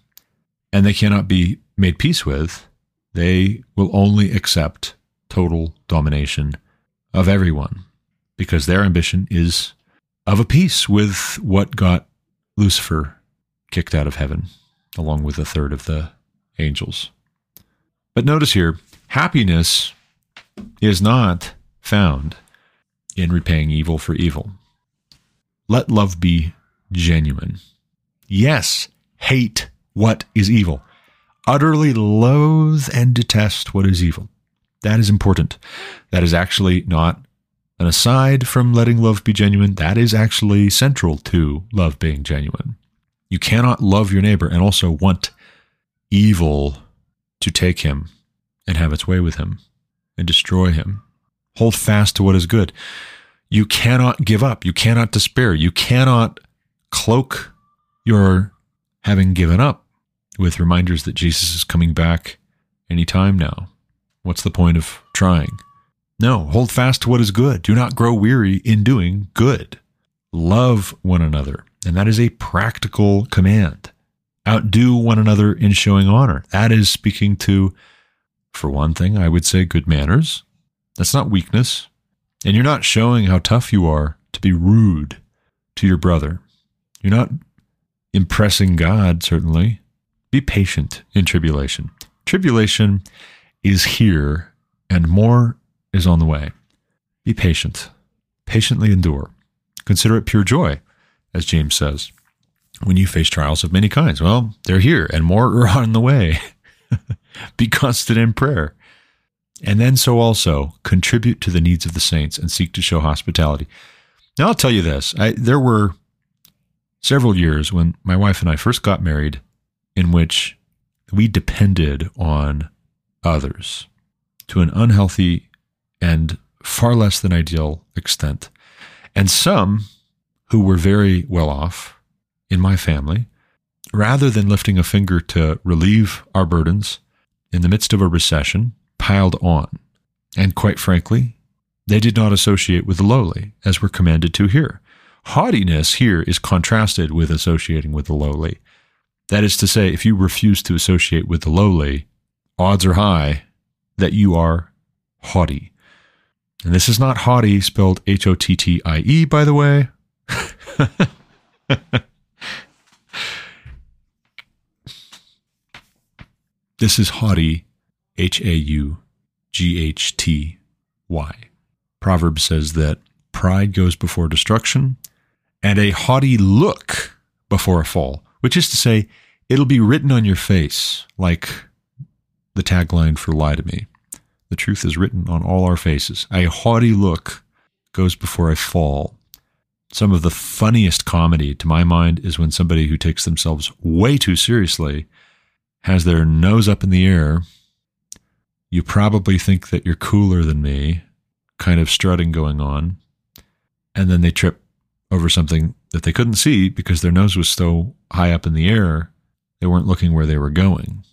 and they cannot be made peace with. They will only accept total domination of everyone because their ambition is of a piece with what got Lucifer kicked out of heaven, along with a third of the angels. But notice here, happiness is not found in repaying evil for evil. Let love be genuine. Yes, hate what is evil. Utterly loathe and detest what is evil. That is important. That is actually not an aside from letting love be genuine. That is actually central to love being genuine. You cannot love your neighbor and also want evil to take him and have its way with him and destroy him. Hold fast to what is good. You cannot give up. You cannot despair. You cannot cloak your having given up with reminders that Jesus is coming back any time now. What's the point of trying? No, hold fast to what is good. Do not grow weary in doing good. Love one another. And that is a practical command. Outdo one another in showing honor. That is speaking to, for one thing, I would say good manners. That's not weakness. And you're not showing how tough you are to be rude to your brother. You're not impressing God, certainly. Be patient in tribulation. Tribulation is here and more is on the way. Be patient. Patiently endure. Consider it pure joy, as James says, when you face trials of many kinds. Well, they're here and more are on the way. Be constant in prayer. And then so also contribute to the needs of the saints and seek to show hospitality. Now I'll tell you this. I, there were several years when my wife and I first got married in which we depended on others to an unhealthy and far less than ideal extent. And some who were very well off in my family, rather than lifting a finger to relieve our burdens in the midst of a recession, piled on. And quite frankly, they did not associate with the lowly, as we're commanded to here. Haughtiness here is contrasted with associating with the lowly. That is to say, if you refuse to associate with the lowly, odds are high that you are haughty. And this is not haughty spelled H O T T I E, by the way. this is haughty, H A U G H T Y. Proverb says that pride goes before destruction and a haughty look before a fall, which is to say, it'll be written on your face like the tagline for Lie to Me. The truth is written on all our faces. A haughty look goes before a fall. Some of the funniest comedy, to my mind, is when somebody who takes themselves way too seriously has their nose up in the air. You probably think that you're cooler than me, kind of strutting going on. And then they trip over something that they couldn't see because their nose was so high up in the air, they weren't looking where they were going.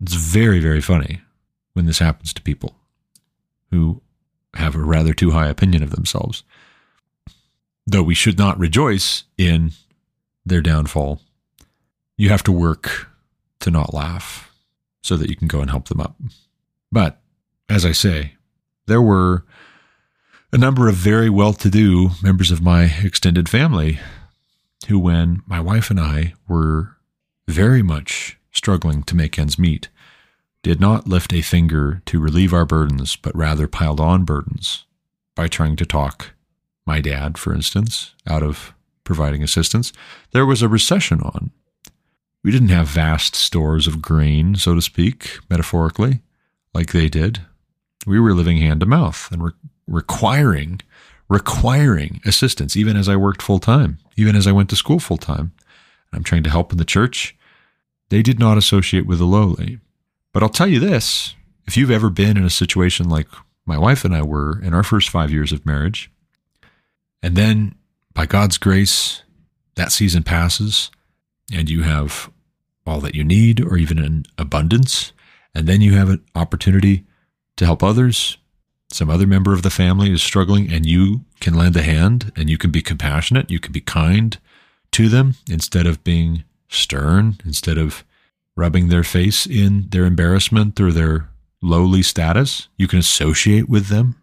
It's very, very funny when this happens to people who have a rather too high opinion of themselves. Though we should not rejoice in their downfall, you have to work to not laugh so that you can go and help them up. But as I say, there were a number of very well to do members of my extended family who, when my wife and I were very much struggling to make ends meet, did not lift a finger to relieve our burdens, but rather piled on burdens by trying to talk my dad, for instance, out of providing assistance. There was a recession on. We didn't have vast stores of grain, so to speak, metaphorically, like they did. We were living hand to mouth and re- requiring, requiring assistance, even as I worked full time, even as I went to school full time. I'm trying to help in the church. They did not associate with the lowly. But I'll tell you this if you've ever been in a situation like my wife and I were in our first five years of marriage, and then by God's grace, that season passes and you have all that you need or even an abundance, and then you have an opportunity to help others. Some other member of the family is struggling and you can lend a hand and you can be compassionate, you can be kind to them instead of being stern, instead of rubbing their face in their embarrassment or their lowly status. You can associate with them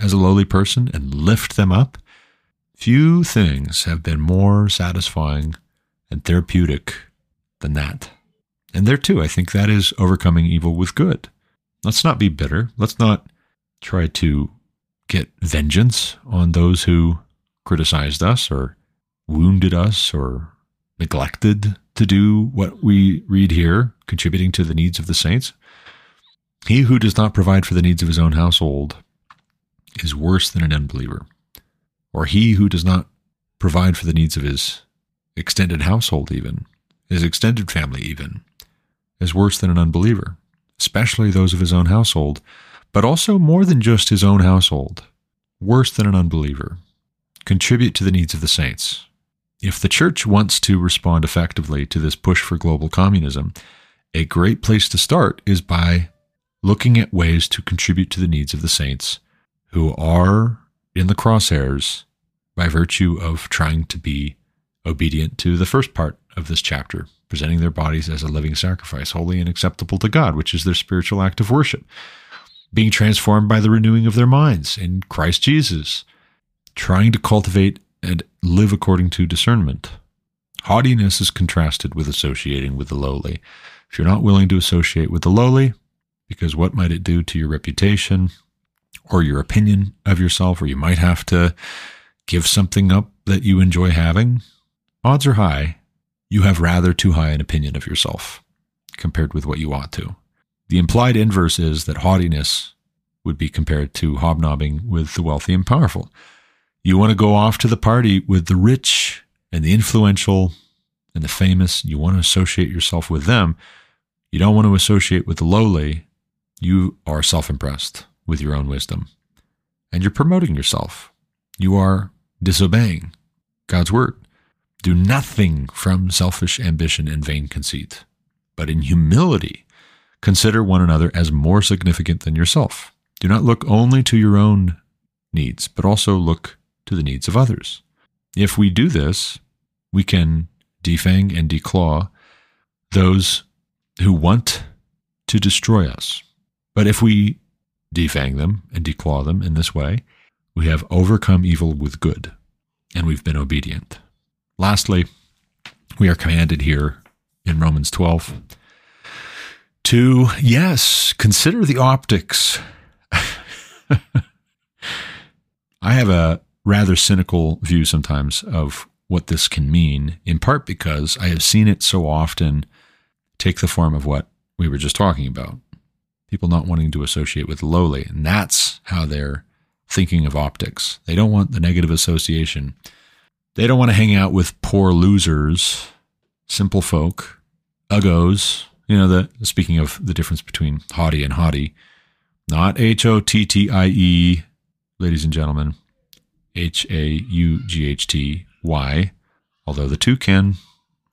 as a lowly person and lift them up. Few things have been more satisfying and therapeutic than that. And there too, I think that is overcoming evil with good. Let's not be bitter. Let's not try to get vengeance on those who criticized us or wounded us or neglected to do what we read here, contributing to the needs of the saints. He who does not provide for the needs of his own household is worse than an unbeliever. Or he who does not provide for the needs of his extended household, even, his extended family, even, is worse than an unbeliever, especially those of his own household, but also more than just his own household, worse than an unbeliever. Contribute to the needs of the saints, if the church wants to respond effectively to this push for global communism, a great place to start is by looking at ways to contribute to the needs of the saints who are in the crosshairs by virtue of trying to be obedient to the first part of this chapter, presenting their bodies as a living sacrifice, holy and acceptable to God, which is their spiritual act of worship. Being transformed by the renewing of their minds in Christ Jesus, trying to cultivate and live according to discernment. Haughtiness is contrasted with associating with the lowly. If you're not willing to associate with the lowly, because what might it do to your reputation or your opinion of yourself, or you might have to give something up that you enjoy having? Odds are high you have rather too high an opinion of yourself compared with what you ought to. The implied inverse is that haughtiness would be compared to hobnobbing with the wealthy and powerful. You want to go off to the party with the rich and the influential and the famous. You want to associate yourself with them. You don't want to associate with the lowly. You are self impressed with your own wisdom and you're promoting yourself. You are disobeying God's word. Do nothing from selfish ambition and vain conceit, but in humility consider one another as more significant than yourself. Do not look only to your own needs, but also look to the needs of others. If we do this, we can defang and declaw those who want to destroy us. But if we defang them and declaw them in this way, we have overcome evil with good, and we've been obedient. Lastly, we are commanded here in Romans 12 to, yes, consider the optics. I have a rather cynical view sometimes of what this can mean, in part because I have seen it so often take the form of what we were just talking about people not wanting to associate with lowly. And that's how they're thinking of optics. They don't want the negative association. They don't want to hang out with poor losers, simple folk, uggos. You know, the speaking of the difference between haughty and haughty, not H O T T I E, ladies and gentlemen, H A U G H T Y, although the two can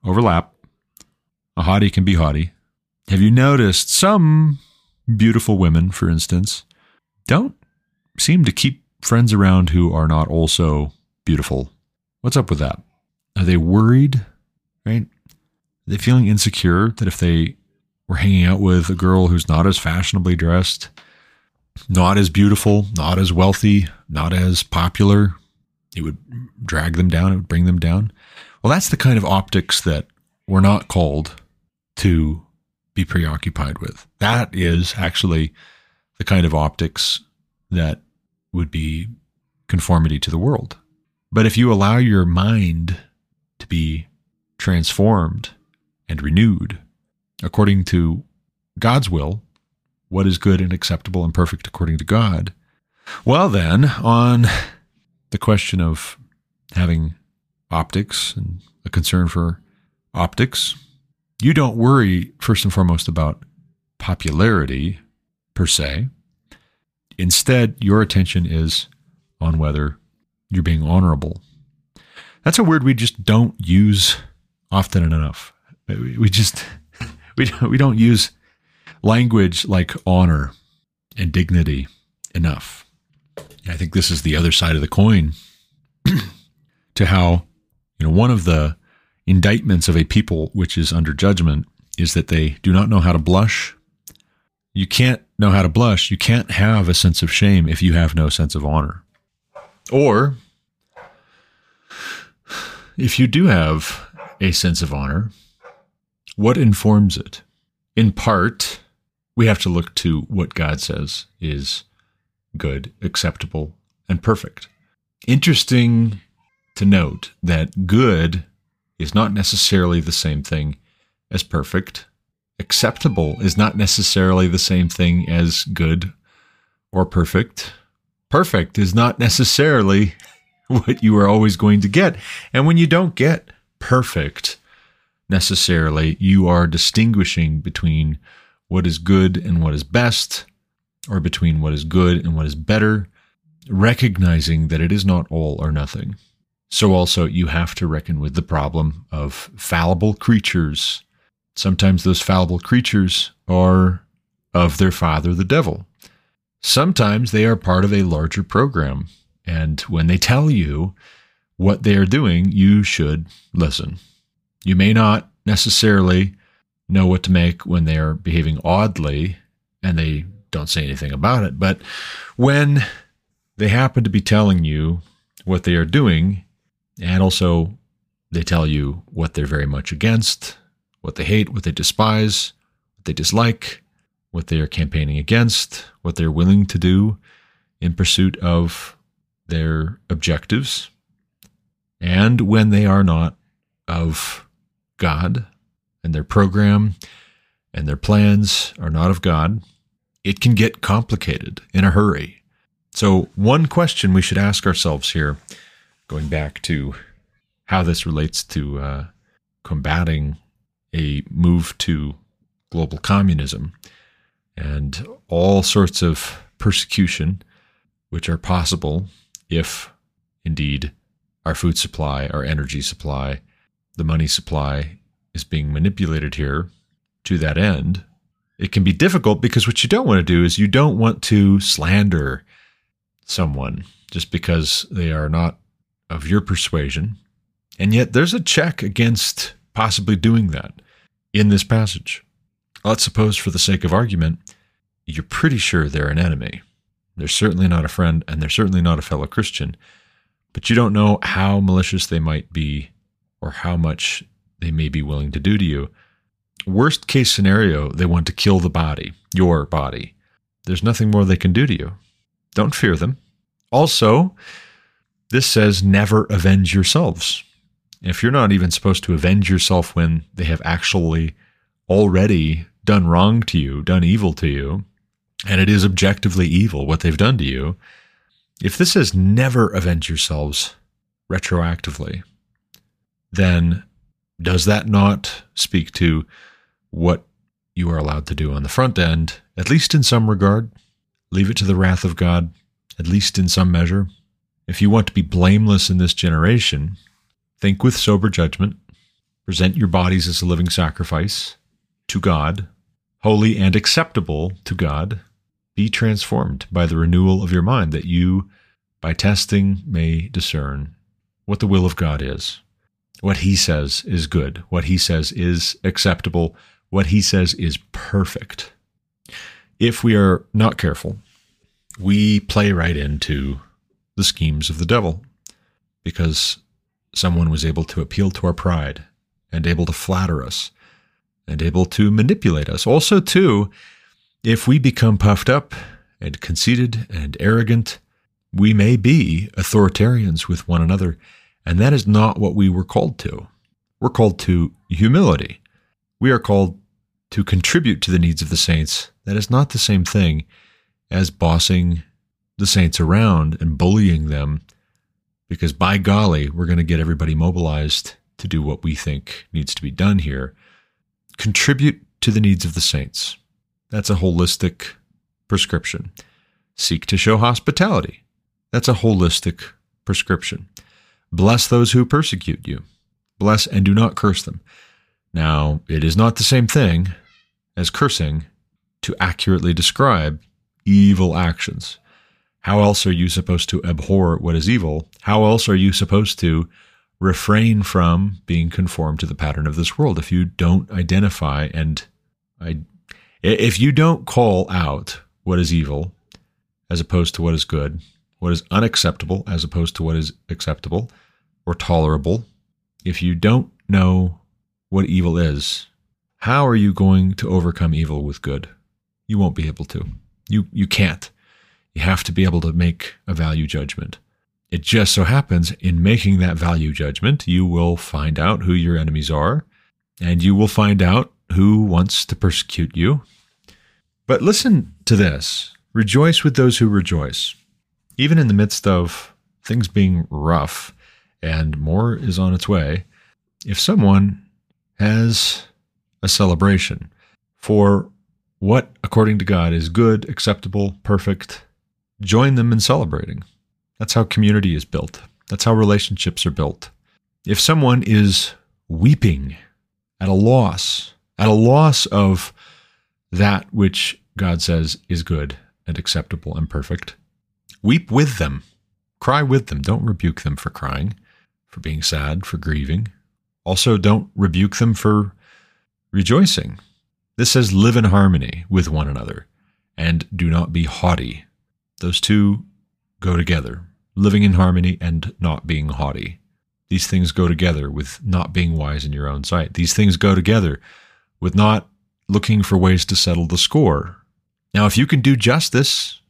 overlap. A hottie can be haughty. Have you noticed some beautiful women, for instance, don't seem to keep friends around who are not also beautiful. What's up with that? Are they worried? Right? Are they feeling insecure that if they were hanging out with a girl who's not as fashionably dressed, not as beautiful, not as wealthy, not as popular, it would drag them down, it would bring them down? Well, that's the kind of optics that we're not called to be preoccupied with. That is actually the kind of optics that would be conformity to the world. But if you allow your mind to be transformed and renewed according to God's will, what is good and acceptable and perfect according to God, well, then, on the question of having optics and a concern for optics, you don't worry, first and foremost, about popularity per se. Instead, your attention is on whether you're being honorable. That's a word we just don't use often enough. We just we don't, we don't use language like honor and dignity enough. I think this is the other side of the coin to how you know one of the indictments of a people which is under judgment is that they do not know how to blush. You can't know how to blush. You can't have a sense of shame if you have no sense of honor. Or if you do have a sense of honor, what informs it? In part, we have to look to what God says is good, acceptable, and perfect. Interesting to note that good is not necessarily the same thing as perfect. Acceptable is not necessarily the same thing as good or perfect. Perfect is not necessarily what you are always going to get. And when you don't get perfect necessarily, you are distinguishing between what is good and what is best, or between what is good and what is better, recognizing that it is not all or nothing. So also you have to reckon with the problem of fallible creatures. Sometimes those fallible creatures are of their father, the devil. Sometimes they are part of a larger program. And when they tell you what they are doing, you should listen. You may not necessarily know what to make when they are behaving oddly and they don't say anything about it. But when they happen to be telling you what they are doing, and also they tell you what they're very much against, what they hate, what they despise, what they dislike, what they are campaigning against, what they're willing to do in pursuit of their objectives, and when they are not of God and their program and their plans are not of God, it can get complicated in a hurry. So, one question we should ask ourselves here, going back to how this relates to uh, combating a move to global communism and all sorts of persecution, which are possible if indeed our food supply, our energy supply, the money supply is being manipulated here to that end. It can be difficult because what you don't want to do is you don't want to slander someone just because they are not of your persuasion. And yet there's a check against possibly doing that in this passage. Let's suppose, for the sake of argument, you're pretty sure they're an enemy. They're certainly not a friend, and they're certainly not a fellow Christian, but you don't know how malicious they might be or how much they may be willing to do to you. Worst case scenario, they want to kill the body, your body. There's nothing more they can do to you. Don't fear them. Also, this says never avenge yourselves. If you're not even supposed to avenge yourself when they have actually already done wrong to you, done evil to you, and it is objectively evil what they've done to you, if this says never avenge yourselves retroactively, then does that not speak to what you are allowed to do on the front end, at least in some regard? Leave it to the wrath of God, at least in some measure. If you want to be blameless in this generation, think with sober judgment, present your bodies as a living sacrifice to God, holy and acceptable to God. Be transformed by the renewal of your mind, that you, by testing, may discern what the will of God is, what He says is good, what He says is acceptable, what He says is perfect. If we are not careful, we play right into the schemes of the devil because someone was able to appeal to our pride and able to flatter us and able to manipulate us. Also, too, if we become puffed up and conceited and arrogant, we may be authoritarians with one another, and that is not what we were called to. We're called to humility. We are called to contribute to the needs of the saints. That is not the same thing as bossing the saints around and bullying them, because by golly, we're going to get everybody mobilized to do what we think needs to be done here. Contribute to the needs of the saints. That's a holistic prescription. Seek to show hospitality. That's a holistic prescription. Bless those who persecute you. Bless and do not curse them. Now, it is not the same thing as cursing to accurately describe evil actions. How else are you supposed to abhor what is evil? How else are you supposed to refrain from being conformed to the pattern of this world if you don't identify and I, if you don't call out what is evil as opposed to what is good, what is unacceptable as opposed to what is acceptable or tolerable, if you don't know what evil is, how are you going to overcome evil with good? You won't be able to. You you can't. You have to be able to make a value judgment. It just so happens in making that value judgment, you will find out who your enemies are and you will find out who wants to persecute you. But listen to this rejoice with those who rejoice. Even in the midst of things being rough and more is on its way, if someone has a celebration for what, according to God, is good, acceptable, perfect, join them in celebrating. That's how community is built. That's how relationships are built. If someone is weeping at a loss, at a loss of that which God says is good and acceptable and perfect, weep with them. Cry with them. Don't rebuke them for crying, for being sad, for grieving. Also, don't rebuke them for rejoicing. This says live in harmony with one another and do not be haughty. Those two go together living in harmony and not being haughty. These things go together with not being wise in your own sight. These things go together with not looking for ways to settle the score. Now, if you can do justice,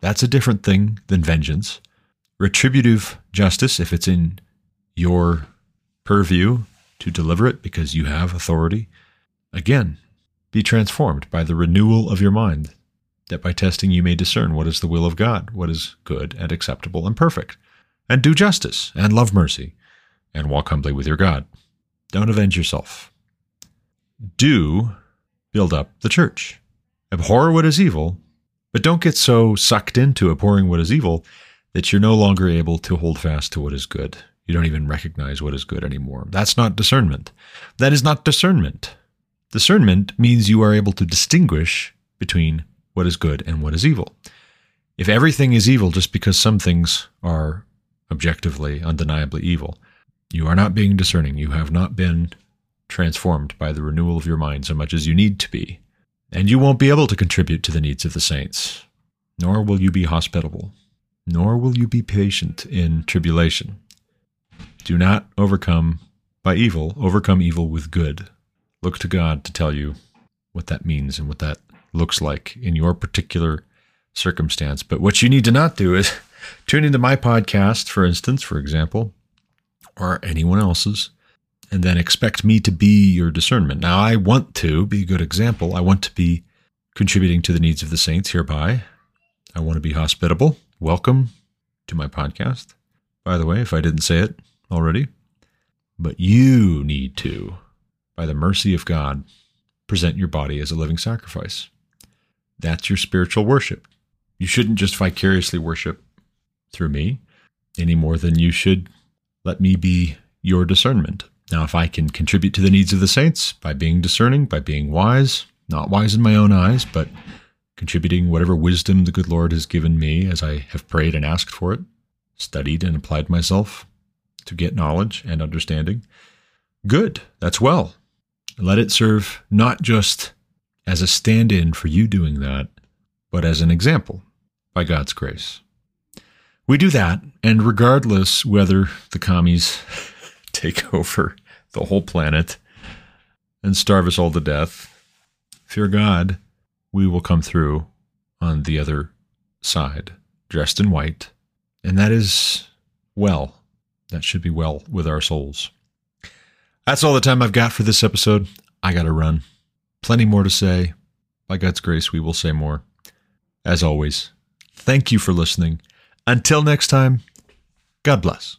that's a different thing than vengeance. Retributive justice, if it's in your purview to deliver it because you have authority, again, be transformed by the renewal of your mind, that by testing you may discern what is the will of God, what is good and acceptable and perfect. And do justice and love mercy and walk humbly with your God. Don't avenge yourself. Do build up the church. Abhor what is evil, but don't get so sucked into abhorring what is evil that you're no longer able to hold fast to what is good. You don't even recognize what is good anymore. That's not discernment. That is not discernment. Discernment means you are able to distinguish between what is good and what is evil. If everything is evil just because some things are objectively, undeniably evil, you are not being discerning. You have not been transformed by the renewal of your mind so much as you need to be. And you won't be able to contribute to the needs of the saints, nor will you be hospitable, nor will you be patient in tribulation. Do not overcome by evil, overcome evil with good. Look to God to tell you what that means and what that looks like in your particular circumstance. But what you need to not do is tune into my podcast, for instance, for example, or anyone else's, and then expect me to be your discernment. Now, I want to be a good example. I want to be contributing to the needs of the saints hereby. I want to be hospitable. Welcome to my podcast. By the way, if I didn't say it already, but you need to, by the mercy of God, present your body as a living sacrifice. That's your spiritual worship. You shouldn't just vicariously worship through me any more than you should let me be your discernment. Now, if I can contribute to the needs of the saints by being discerning, by being wise, not wise in my own eyes, but contributing whatever wisdom the good Lord has given me as I have prayed and asked for it, studied and applied myself to get knowledge and understanding, good, that's well. Let it serve not just as a stand in for you doing that, but as an example by God's grace. We do that, and regardless whether the commies take over the whole planet and starve us all to death, fear God, we will come through on the other side, dressed in white, and that is well. That should be well with our souls. That's all the time I've got for this episode. I got to run. Plenty more to say. By God's grace, we will say more. As always, thank you for listening. Until next time, God bless.